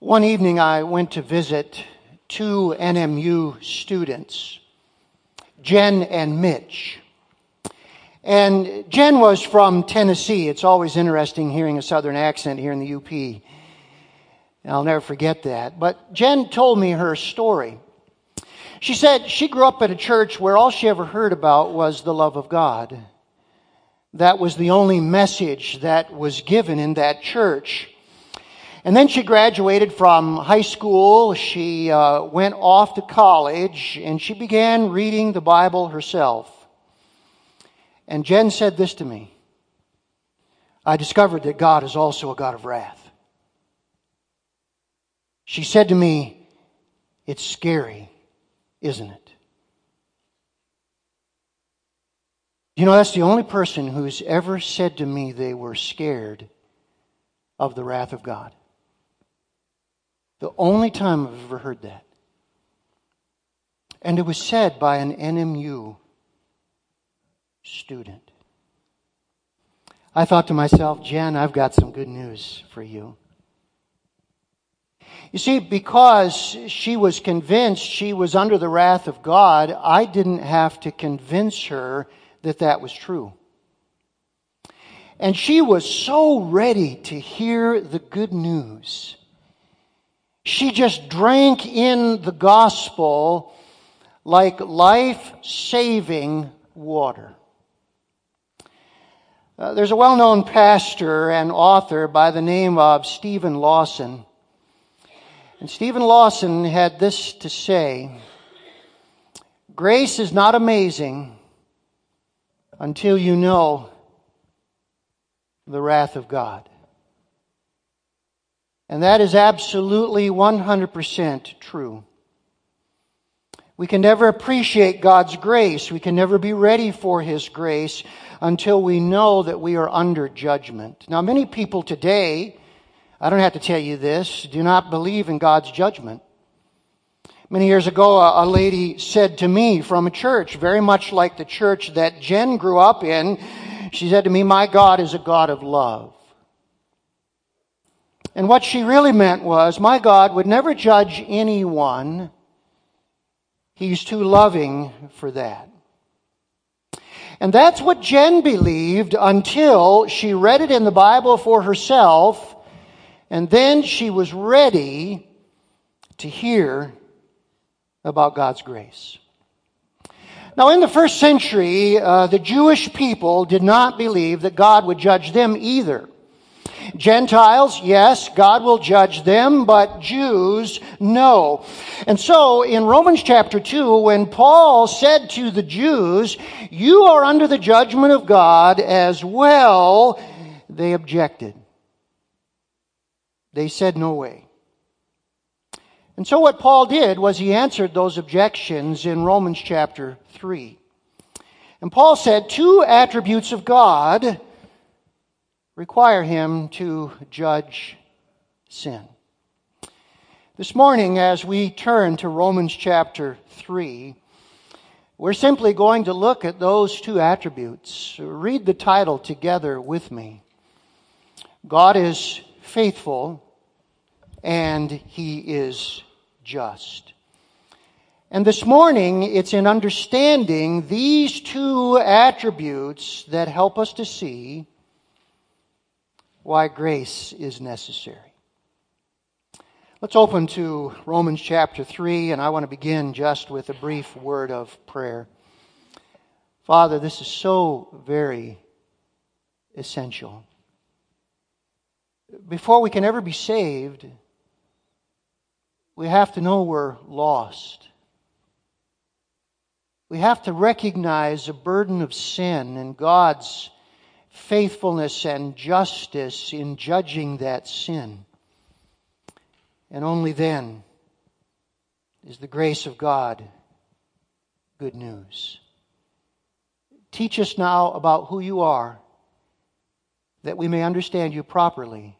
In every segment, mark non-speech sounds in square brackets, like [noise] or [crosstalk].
One evening I went to visit two NMU students, Jen and Mitch. And Jen was from Tennessee. It's always interesting hearing a southern accent here in the UP. I'll never forget that. But Jen told me her story. She said she grew up at a church where all she ever heard about was the love of God. That was the only message that was given in that church. And then she graduated from high school. She uh, went off to college and she began reading the Bible herself. And Jen said this to me I discovered that God is also a God of wrath. She said to me, It's scary, isn't it? You know, that's the only person who's ever said to me they were scared of the wrath of God. The only time I've ever heard that. And it was said by an NMU student. I thought to myself, Jen, I've got some good news for you. You see, because she was convinced she was under the wrath of God, I didn't have to convince her that that was true. And she was so ready to hear the good news. She just drank in the gospel like life saving water. Uh, there's a well known pastor and author by the name of Steven Lawson. And Steven Lawson had this to say Grace is not amazing until you know the wrath of God. And that is absolutely 100% true. We can never appreciate God's grace. We can never be ready for His grace until we know that we are under judgment. Now, many people today, I don't have to tell you this, do not believe in God's judgment. Many years ago, a lady said to me from a church, very much like the church that Jen grew up in, she said to me, My God is a God of love. And what she really meant was, My God would never judge anyone. He's too loving for that. And that's what Jen believed until she read it in the Bible for herself, and then she was ready to hear about God's grace. Now, in the first century, uh, the Jewish people did not believe that God would judge them either. Gentiles, yes, God will judge them, but Jews, no. And so in Romans chapter 2, when Paul said to the Jews, You are under the judgment of God as well, they objected. They said, No way. And so what Paul did was he answered those objections in Romans chapter 3. And Paul said, Two attributes of God require him to judge sin. This morning, as we turn to Romans chapter 3, we're simply going to look at those two attributes. Read the title together with me. God is faithful and he is just. And this morning, it's in understanding these two attributes that help us to see why grace is necessary. Let's open to Romans chapter 3, and I want to begin just with a brief word of prayer. Father, this is so very essential. Before we can ever be saved, we have to know we're lost. We have to recognize the burden of sin and God's faithfulness and justice in judging that sin. And only then is the grace of God good news. Teach us now about who you are, that we may understand you properly,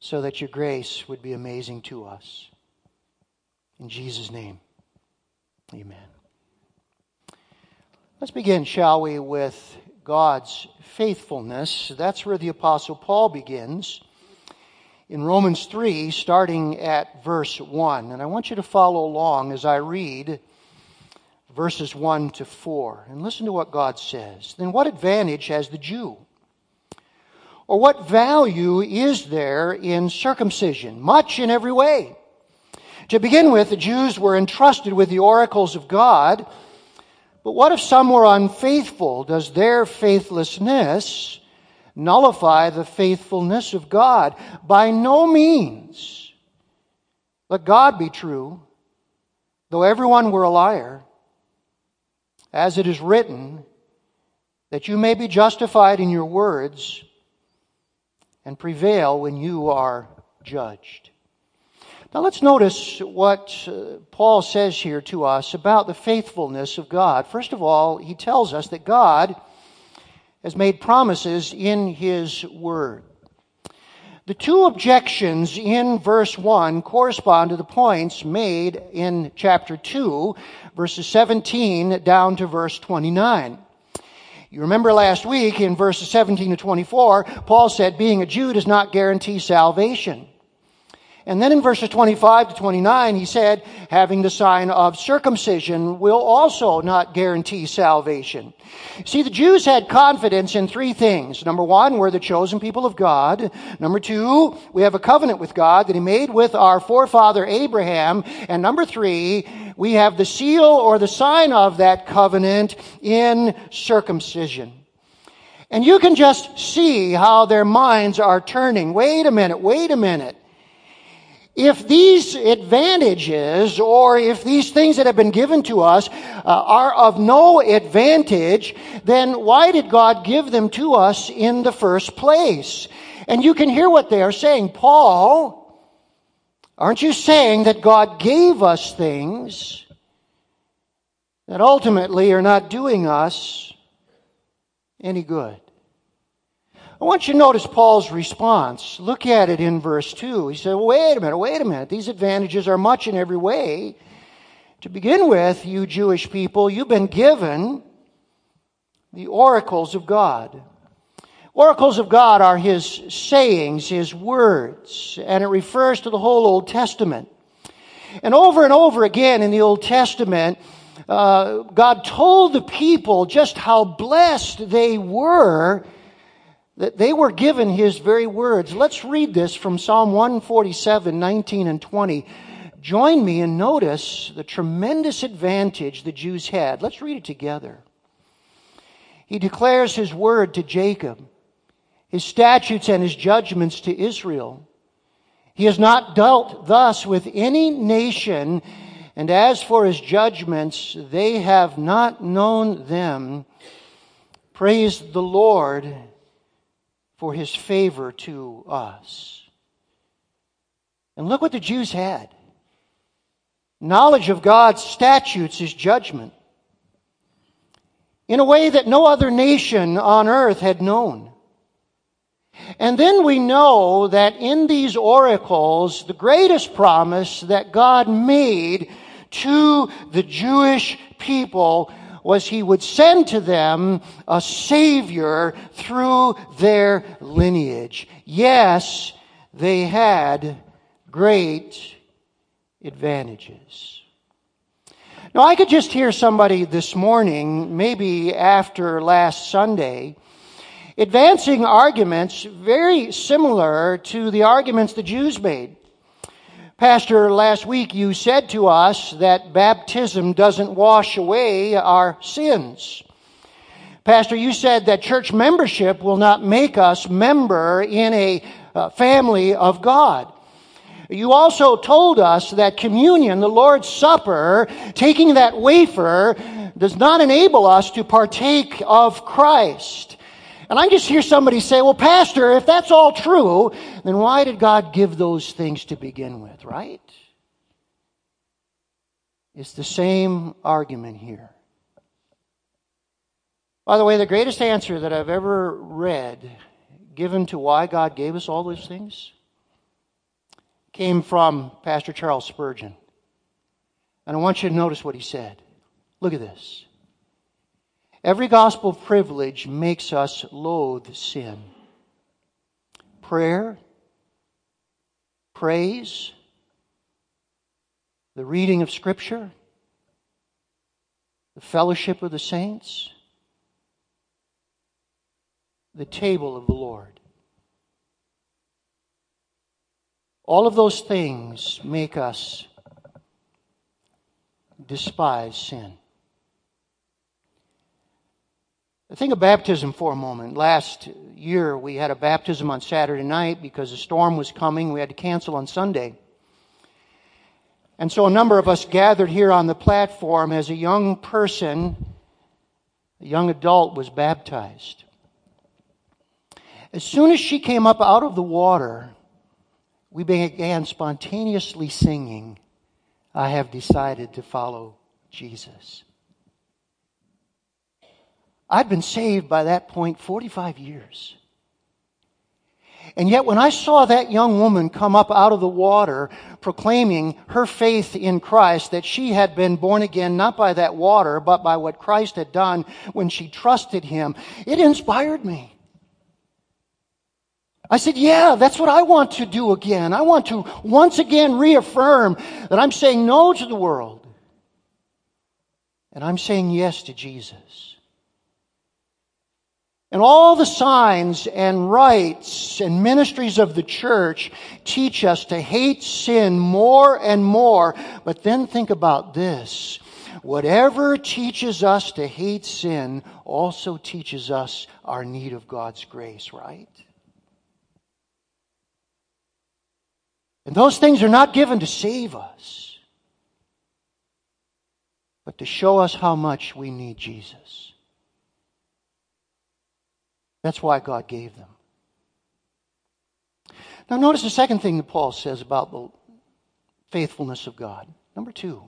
so that your grace would be amazing to us. In Jesus' name, amen. Let's begin, shall we, with God's faithfulness. That's where the Apostle Paul begins. in Romans 3, starting at verse 1. And I want you to follow along as I read verses 1 to 4. And listen to what God says. Then what advantage has the Jew? Or what value is there in circumcision? Much in every way. To begin with, the Jews were entrusted with the oracles of God. But what if some were unfaithful? Does their faithlessness nullify the faithfulness of God? By no means. Let God be true, though everyone were a liar. As it is written, that you may be justified in your words and prevail when you are judged. Now let's notice what uh, Paul says here to us about the faithfulness of God. First of all, he tells us that God has made promises in his word. The two objections in verse 1 correspond to the points made in chapter 2, verses 17 down to verse 29. You remember last week in verses 17 to 24, Paul said being a Jew does not guarantee salvation. And then in verses 25 to 29, he said, having the sign of circumcision will also not guarantee salvation. See, the Jews had confidence in three things. Number one, we're the chosen people of God. Number two, we have a covenant with God that he made with our forefather Abraham. And number three, we have the seal or the sign of that covenant in circumcision. And you can just see how their minds are turning. Wait a minute, wait a minute. If these advantages or if these things that have been given to us uh, are of no advantage, then why did God give them to us in the first place? And you can hear what they are saying. Paul, aren't you saying that God gave us things that ultimately are not doing us any good? I want you to notice Paul's response. Look at it in verse 2. He said, wait a minute, wait a minute. These advantages are much in every way. To begin with, you Jewish people, you've been given the oracles of God. Oracles of God are His sayings, His words, and it refers to the whole Old Testament. And over and over again in the Old Testament, uh, God told the people just how blessed they were that they were given his very words. Let's read this from Psalm 147, 19 and 20. Join me and notice the tremendous advantage the Jews had. Let's read it together. He declares his word to Jacob, his statutes and his judgments to Israel. He has not dealt thus with any nation, and as for his judgments, they have not known them. Praise the Lord for his favor to us. And look what the Jews had knowledge of God's statutes, his judgment, in a way that no other nation on earth had known. And then we know that in these oracles, the greatest promise that God made to the Jewish people was he would send to them a Savior through their lineage. Yes, they had great advantages. Now, I could just hear somebody this morning, maybe after last Sunday, advancing arguments very similar to the arguments the Jews made. Pastor, last week you said to us that baptism doesn't wash away our sins. Pastor, you said that church membership will not make us member in a uh, family of God. You also told us that communion, the Lord's Supper, taking that wafer, does not enable us to partake of Christ. And I just hear somebody say, well, Pastor, if that's all true, then why did God give those things to begin with, right? It's the same argument here. By the way, the greatest answer that I've ever read given to why God gave us all those things came from Pastor Charles Spurgeon. And I want you to notice what he said. Look at this. Every gospel privilege makes us loathe sin. Prayer, praise, the reading of Scripture, the fellowship of the saints, the table of the Lord. All of those things make us despise sin. Think of baptism for a moment. Last year we had a baptism on Saturday night because a storm was coming. We had to cancel on Sunday. And so a number of us gathered here on the platform as a young person, a young adult was baptized. As soon as she came up out of the water, we began spontaneously singing, I have decided to follow Jesus. I'd been saved by that point 45 years. And yet, when I saw that young woman come up out of the water proclaiming her faith in Christ, that she had been born again not by that water, but by what Christ had done when she trusted Him, it inspired me. I said, Yeah, that's what I want to do again. I want to once again reaffirm that I'm saying no to the world. And I'm saying yes to Jesus. And all the signs and rites and ministries of the church teach us to hate sin more and more. But then think about this. Whatever teaches us to hate sin also teaches us our need of God's grace, right? And those things are not given to save us, but to show us how much we need Jesus. That's why God gave them. Now, notice the second thing that Paul says about the faithfulness of God. Number two,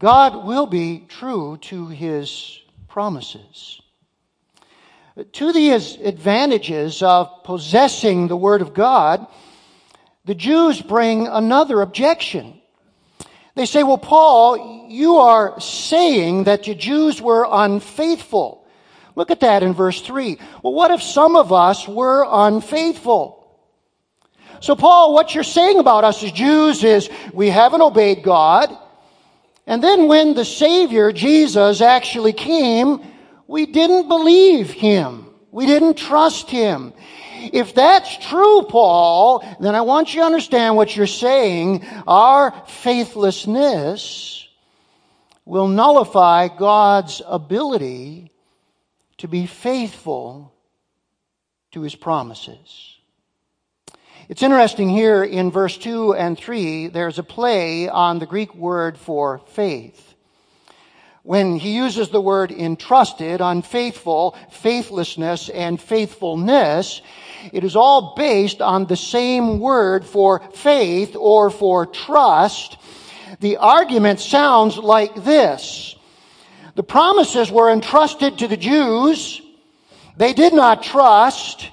God will be true to his promises. To the advantages of possessing the Word of God, the Jews bring another objection. They say, Well, Paul, you are saying that the Jews were unfaithful. Look at that in verse 3. Well, what if some of us were unfaithful? So, Paul, what you're saying about us as Jews is we haven't obeyed God. And then when the Savior, Jesus, actually came, we didn't believe Him. We didn't trust Him. If that's true, Paul, then I want you to understand what you're saying. Our faithlessness will nullify God's ability to be faithful to his promises. It's interesting here in verse 2 and 3, there's a play on the Greek word for faith. When he uses the word entrusted, unfaithful, faithlessness, and faithfulness, it is all based on the same word for faith or for trust. The argument sounds like this. The promises were entrusted to the Jews. They did not trust.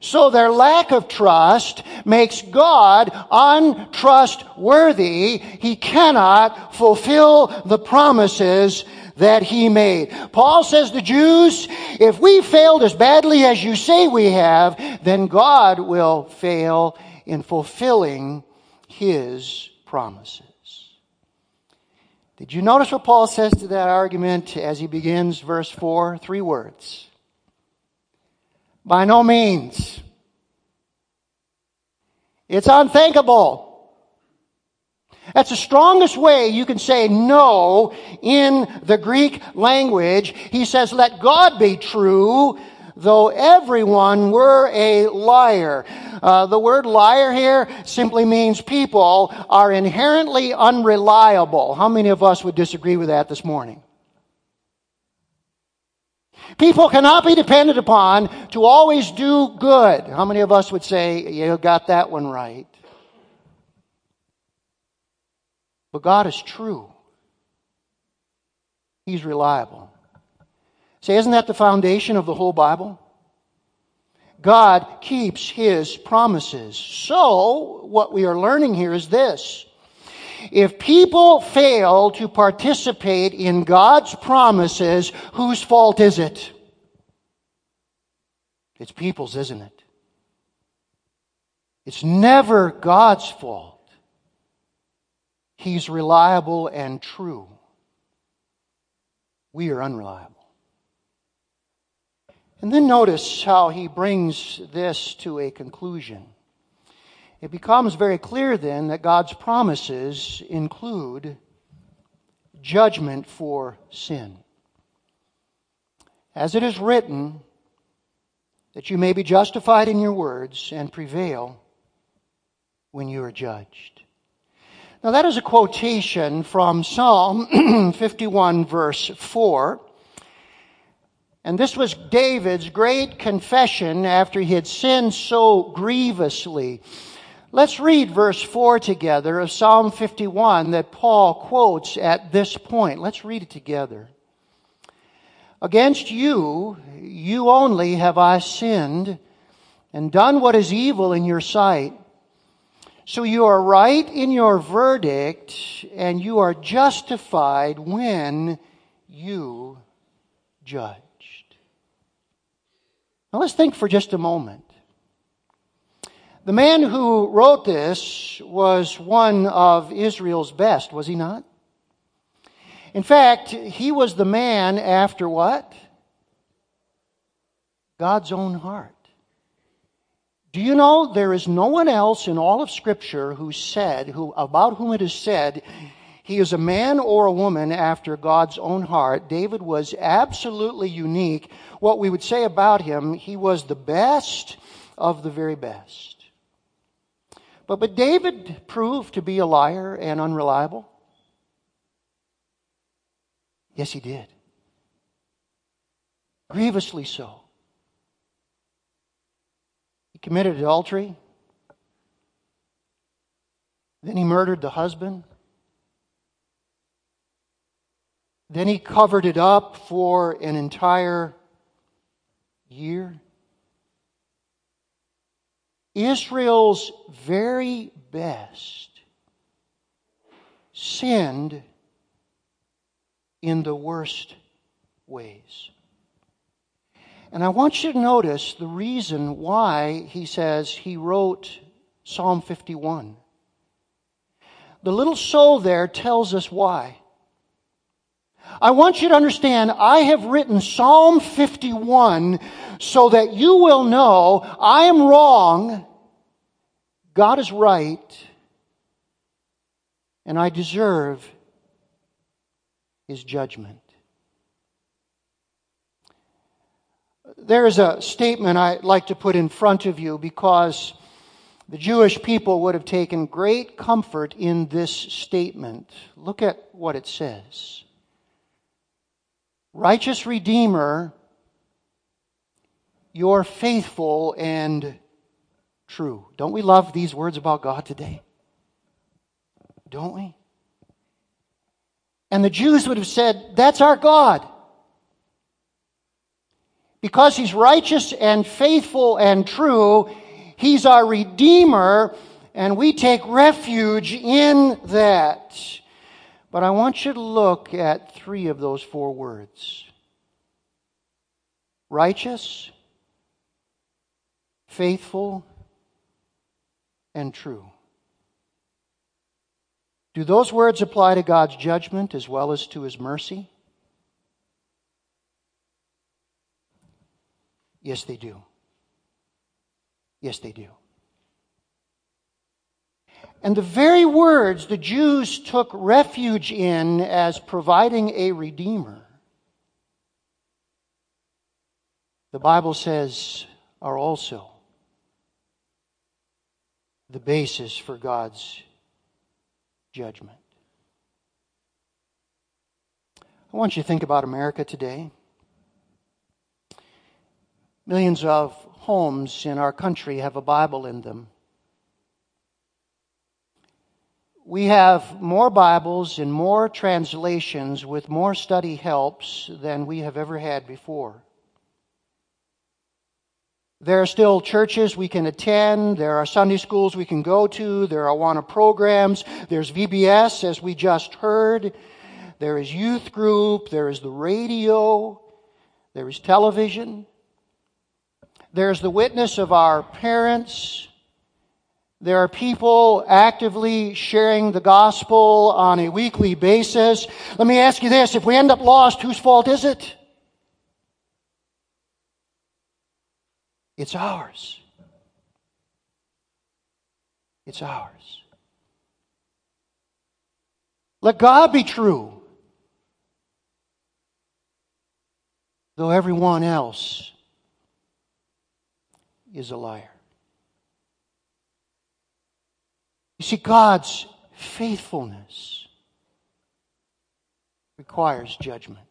So their lack of trust makes God untrustworthy. He cannot fulfill the promises that he made. Paul says the Jews, if we failed as badly as you say we have, then God will fail in fulfilling his promises. Did you notice what Paul says to that argument as he begins verse 4? Three words. By no means. It's unthinkable. That's the strongest way you can say no in the Greek language. He says, let God be true though everyone were a liar. Uh, the word liar here simply means people are inherently unreliable. How many of us would disagree with that this morning? People cannot be depended upon to always do good. How many of us would say, you got that one right? But God is true. He's reliable. Say, isn't that the foundation of the whole Bible? God keeps His promises. So, what we are learning here is this. If people fail to participate in God's promises, whose fault is it? It's people's, isn't it? It's never God's fault. He's reliable and true. We are unreliable. And then notice how he brings this to a conclusion. It becomes very clear then that God's promises include judgment for sin. As it is written, that you may be justified in your words and prevail when you are judged. Now that is a quotation from Psalm [clears throat] 51 verse 4. And this was David's great confession after he had sinned so grievously. Let's read verse 4 together of Psalm 51 that Paul quotes at this point. Let's read it together. Against you, you only have I sinned and done what is evil in your sight. So you are right in your verdict and you are justified when you judged. Now let's think for just a moment. The man who wrote this was one of Israel's best, was he not? In fact, he was the man after what? God's own heart. Do you know there is no one else in all of Scripture who said, who, about whom it is said, he is a man or a woman after God's own heart. David was absolutely unique. What we would say about him, he was the best of the very best. But, but David proved to be a liar and unreliable. Yes, he did. Grievously so. He committed adultery. Then he murdered the husband. Then he covered it up for an entire year. Israel's very best sinned in the worst ways. And I want you to notice the reason why he says he wrote Psalm 51. The little soul there tells us why. I want you to understand, I have written Psalm 51 so that you will know I am wrong, God is right, and I deserve his judgment. There is a statement I'd like to put in front of you because the Jewish people would have taken great comfort in this statement. Look at what it says. Righteous Redeemer, you're faithful and true. Don't we love these words about God today? Don't we? And the Jews would have said, That's our God. Because He's righteous and faithful and true, He's our Redeemer, and we take refuge in that. But I want you to look at three of those four words righteous, faithful, and true. Do those words apply to God's judgment as well as to his mercy? Yes, they do. Yes, they do. And the very words the Jews took refuge in as providing a redeemer, the Bible says, are also the basis for God's judgment. I want you to think about America today. Millions of homes in our country have a Bible in them. We have more Bibles and more translations with more study helps than we have ever had before. There are still churches we can attend. There are Sunday schools we can go to. There are Awana programs. There's VBS, as we just heard. There is youth group. There is the radio. There is television. There's the witness of our parents. There are people actively sharing the gospel on a weekly basis. Let me ask you this. If we end up lost, whose fault is it? It's ours. It's ours. Let God be true, though everyone else is a liar. You see, God's faithfulness requires judgment.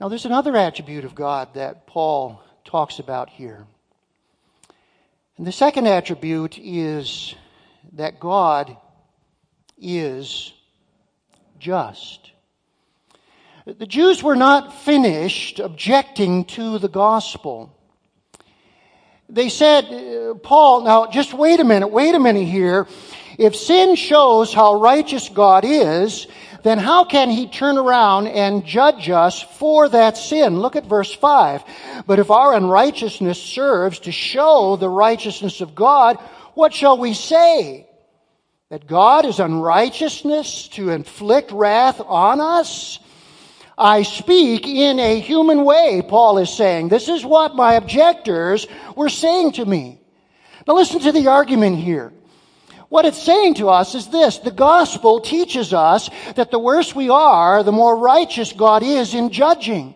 Now, there's another attribute of God that Paul talks about here. And the second attribute is that God is just. The Jews were not finished objecting to the gospel. They said, uh, Paul, now just wait a minute, wait a minute here. If sin shows how righteous God is, then how can he turn around and judge us for that sin? Look at verse 5. But if our unrighteousness serves to show the righteousness of God, what shall we say? That God is unrighteousness to inflict wrath on us? I speak in a human way, Paul is saying. This is what my objectors were saying to me. Now listen to the argument here. What it's saying to us is this. The gospel teaches us that the worse we are, the more righteous God is in judging.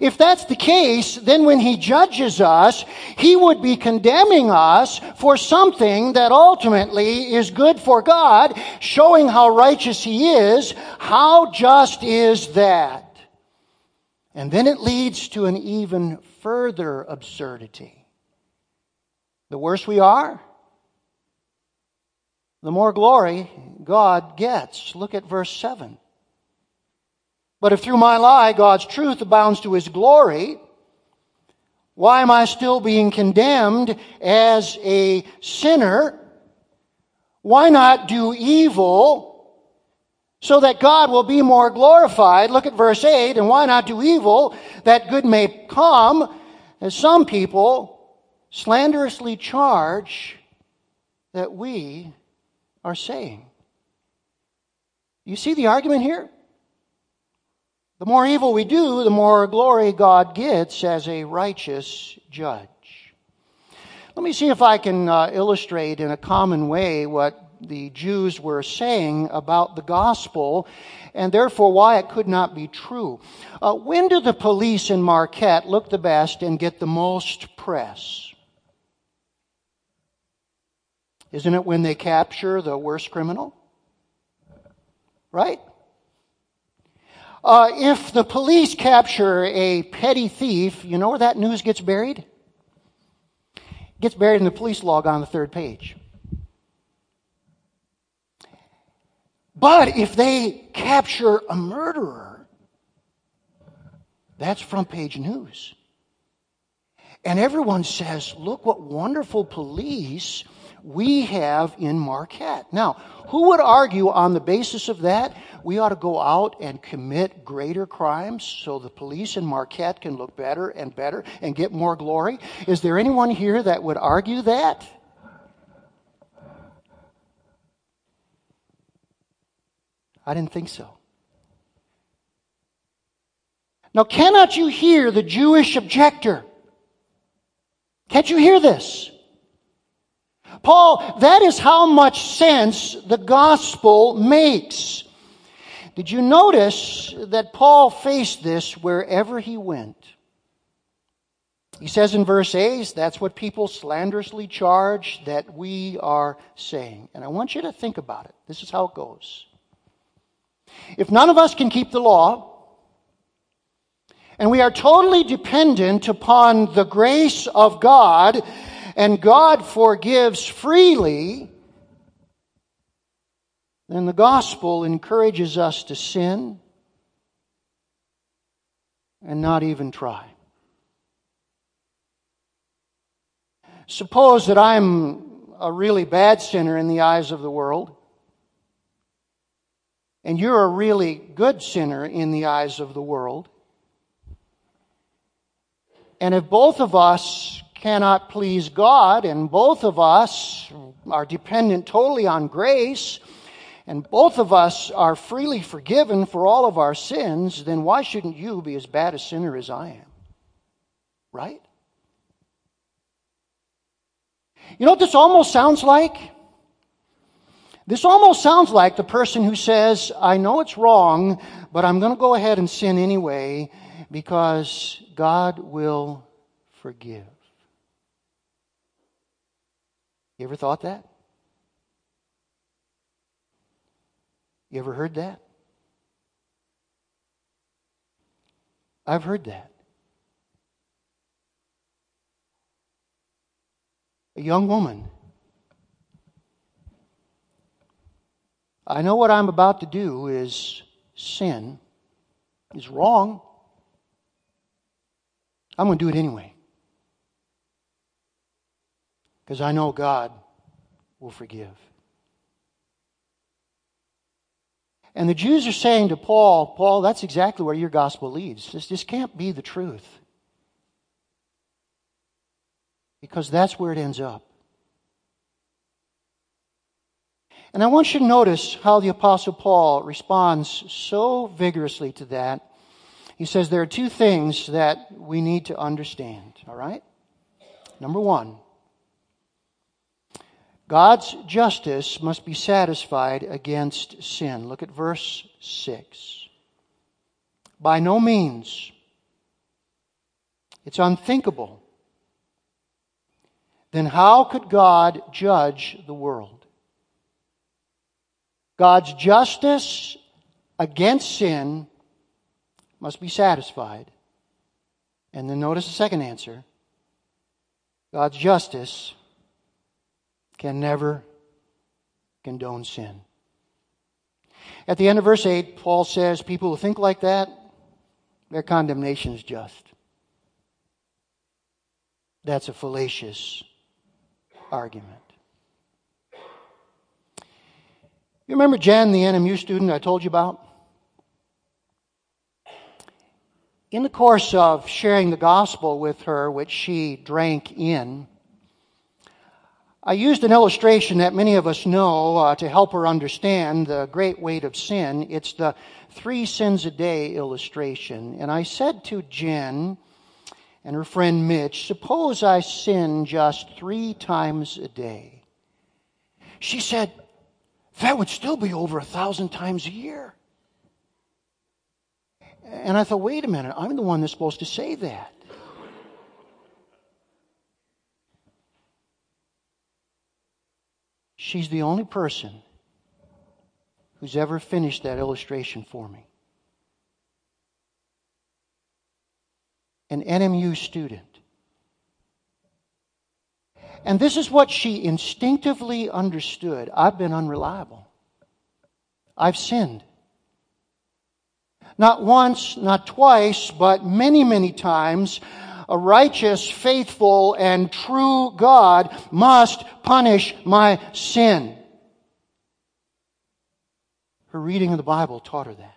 If that's the case, then when he judges us, he would be condemning us for something that ultimately is good for God, showing how righteous he is. How just is that? And then it leads to an even further absurdity. The worse we are, the more glory God gets. Look at verse 7. But if through my lie God's truth abounds to his glory, why am I still being condemned as a sinner? Why not do evil so that God will be more glorified? Look at verse 8. And why not do evil that good may come? As some people slanderously charge that we are saying. You see the argument here? The more evil we do, the more glory God gets as a righteous judge. Let me see if I can uh, illustrate in a common way what the Jews were saying about the gospel and therefore why it could not be true. Uh, when do the police in Marquette look the best and get the most press? Isn't it when they capture the worst criminal? Right? Uh, if the police capture a petty thief, you know where that news gets buried? It gets buried in the police log on the third page. But if they capture a murderer, that's front page news. And everyone says, look what wonderful police we have in Marquette. Now, who would argue on the basis of that we ought to go out and commit greater crimes so the police in Marquette can look better and better and get more glory? Is there anyone here that would argue that? I didn't think so. Now, cannot you hear the Jewish objector? Can't you hear this? Paul, that is how much sense the gospel makes. Did you notice that Paul faced this wherever he went? He says in verse 8, that's what people slanderously charge that we are saying. And I want you to think about it. This is how it goes. If none of us can keep the law, and we are totally dependent upon the grace of God, and God forgives freely, then the gospel encourages us to sin and not even try. Suppose that I'm a really bad sinner in the eyes of the world, and you're a really good sinner in the eyes of the world. And if both of us cannot please God, and both of us are dependent totally on grace, and both of us are freely forgiven for all of our sins, then why shouldn't you be as bad a sinner as I am? Right? You know what this almost sounds like? This almost sounds like the person who says, I know it's wrong, but I'm going to go ahead and sin anyway because God will forgive. You ever thought that? You ever heard that? I've heard that. A young woman. I know what I'm about to do is sin, is wrong. I'm going to do it anyway. Because I know God will forgive. And the Jews are saying to Paul, Paul, that's exactly where your gospel leads. This, this can't be the truth. Because that's where it ends up. And I want you to notice how the Apostle Paul responds so vigorously to that. He says there are two things that we need to understand, all right? Number one, God's justice must be satisfied against sin. Look at verse 6. By no means. It's unthinkable. Then how could God judge the world? God's justice against sin must be satisfied. And then notice the second answer God's justice can never condone sin. At the end of verse 8, Paul says, People who think like that, their condemnation is just. That's a fallacious argument. You remember Jen, the NMU student I told you about? In the course of sharing the gospel with her, which she drank in, I used an illustration that many of us know uh, to help her understand the great weight of sin. It's the three sins a day illustration. And I said to Jen and her friend Mitch, suppose I sin just three times a day. She said, that would still be over a thousand times a year. And I thought, wait a minute, I'm the one that's supposed to say that. She's the only person who's ever finished that illustration for me. An NMU student. And this is what she instinctively understood I've been unreliable, I've sinned. Not once, not twice, but many, many times a righteous, faithful, and true God must punish my sin. Her reading of the Bible taught her that.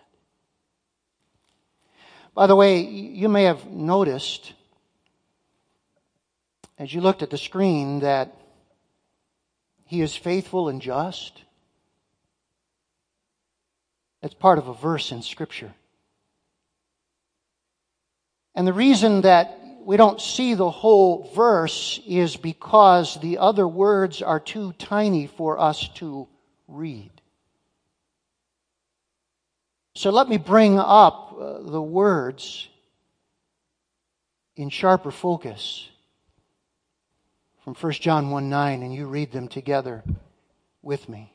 By the way, you may have noticed as you looked at the screen that he is faithful and just. That's part of a verse in Scripture. And the reason that we don't see the whole verse is because the other words are too tiny for us to read. So let me bring up uh, the words in sharper focus from 1 John 1 9, and you read them together with me.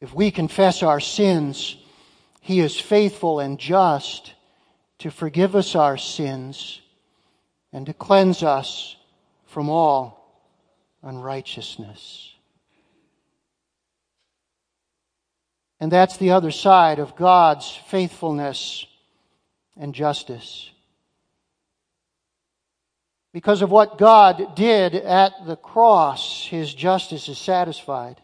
If we confess our sins, He is faithful and just to forgive us our sins and to cleanse us from all unrighteousness. And that's the other side of God's faithfulness and justice. Because of what God did at the cross, his justice is satisfied.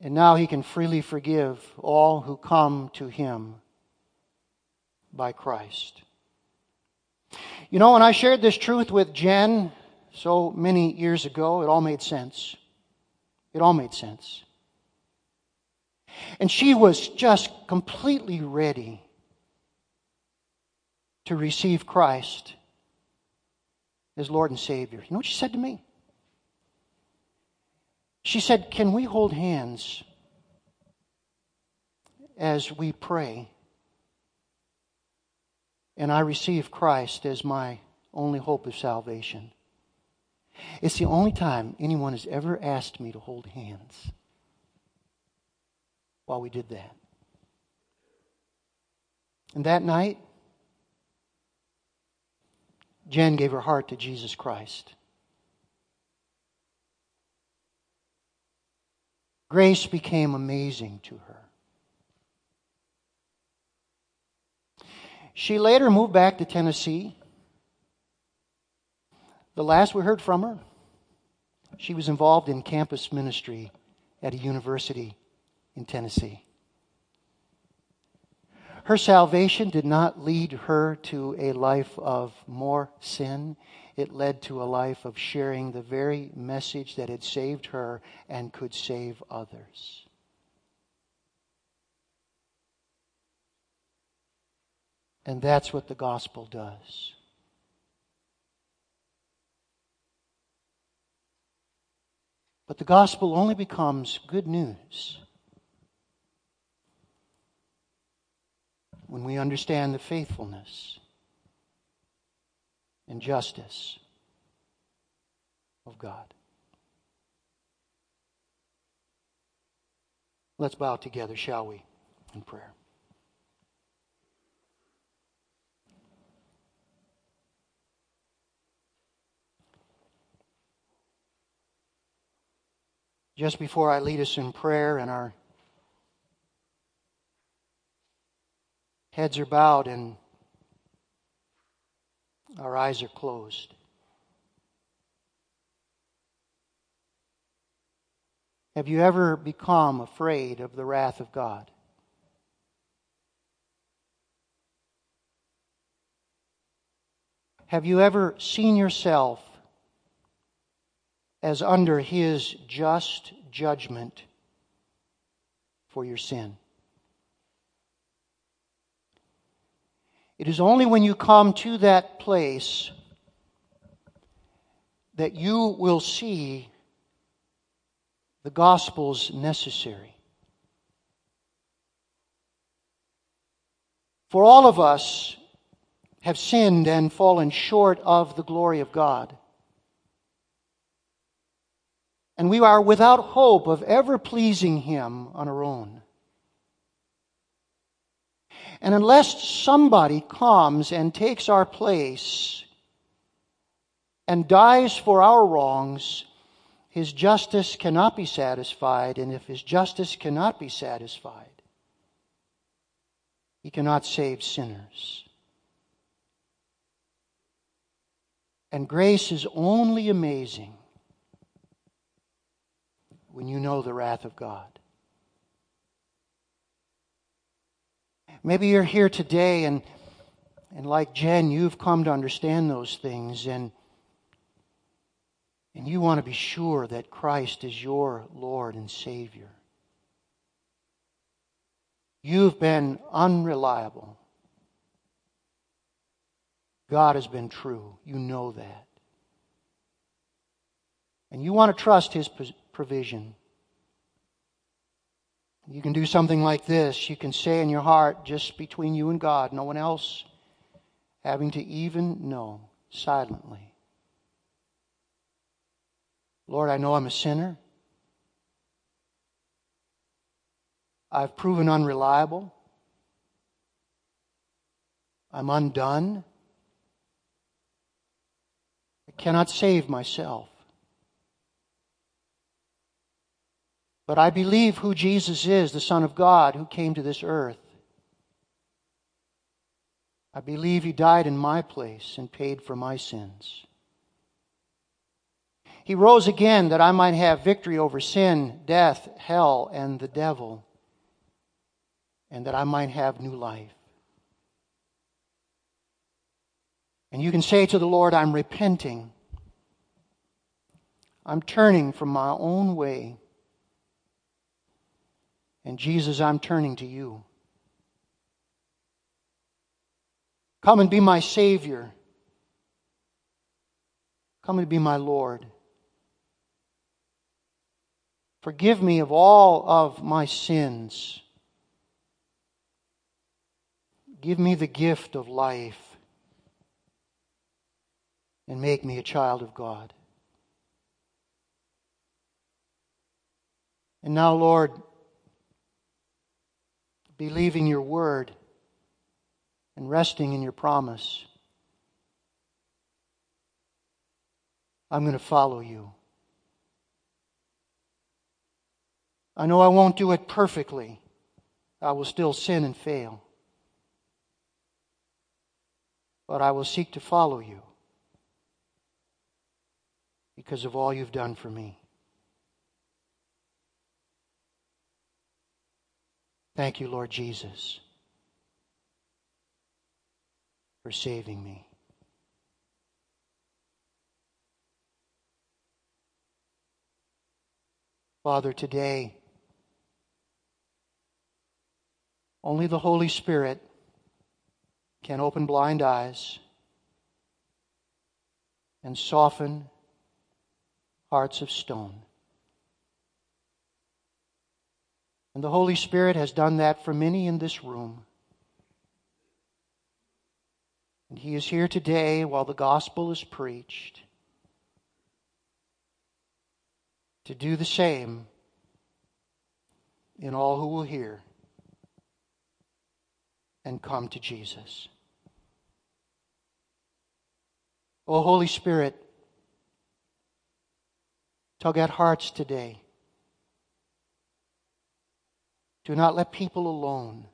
And now he can freely forgive all who come to him by Christ. You know, when I shared this truth with Jen so many years ago, it all made sense. It all made sense. And she was just completely ready to receive Christ as Lord and Savior. You know what she said to me? She said, Can we hold hands as we pray? And I receive Christ as my only hope of salvation. It's the only time anyone has ever asked me to hold hands while we did that. And that night, Jen gave her heart to Jesus Christ. Grace became amazing to her. She later moved back to Tennessee. The last we heard from her, she was involved in campus ministry at a university in Tennessee. Her salvation did not lead her to a life of more sin. It led to a life of sharing the very message that had saved her and could save others. And that's what the gospel does. But the gospel only becomes good news when we understand the faithfulness and justice of God. Let's bow together, shall we, in prayer. Just before I lead us in prayer and our Heads are bowed and our eyes are closed. Have you ever become afraid of the wrath of God? Have you ever seen yourself as under His just judgment for your sin? It is only when you come to that place that you will see the gospel's necessary. For all of us have sinned and fallen short of the glory of God. And we are without hope of ever pleasing Him on our own. And unless somebody comes and takes our place and dies for our wrongs, his justice cannot be satisfied. And if his justice cannot be satisfied, he cannot save sinners. And grace is only amazing when you know the wrath of God. Maybe you're here today and, and like Jen, you've come to understand those things and, and you want to be sure that Christ is your Lord and Savior. You've been unreliable. God has been true. You know that. And you want to trust His provision. You can do something like this. You can say in your heart, just between you and God, no one else having to even know, silently. Lord, I know I'm a sinner. I've proven unreliable. I'm undone. I cannot save myself. But I believe who Jesus is, the Son of God who came to this earth. I believe he died in my place and paid for my sins. He rose again that I might have victory over sin, death, hell, and the devil, and that I might have new life. And you can say to the Lord, I'm repenting. I'm turning from my own way. And Jesus, I'm turning to you. Come and be my Savior. Come and be my Lord. Forgive me of all of my sins. Give me the gift of life and make me a child of God. And now, Lord, believing your word and resting in your promise, I'm going to follow you. I know I won't do it perfectly. I will still sin and fail. But I will seek to follow you because of all you've done for me. Thank you, Lord Jesus, for saving me. Father, today, only the Holy Spirit can open blind eyes and soften hearts of stone. And the Holy Spirit has done that for many in this room. And He is here today while the gospel is preached to do the same in all who will hear and come to Jesus. Oh, Holy Spirit, tug at hearts today. Do not let people alone.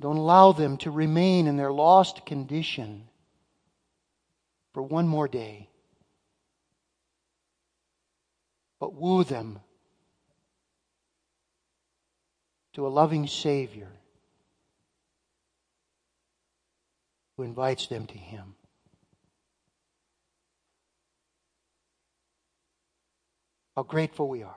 Don't allow them to remain in their lost condition for one more day. But woo them to a loving Savior who invites them to Him. How grateful we are.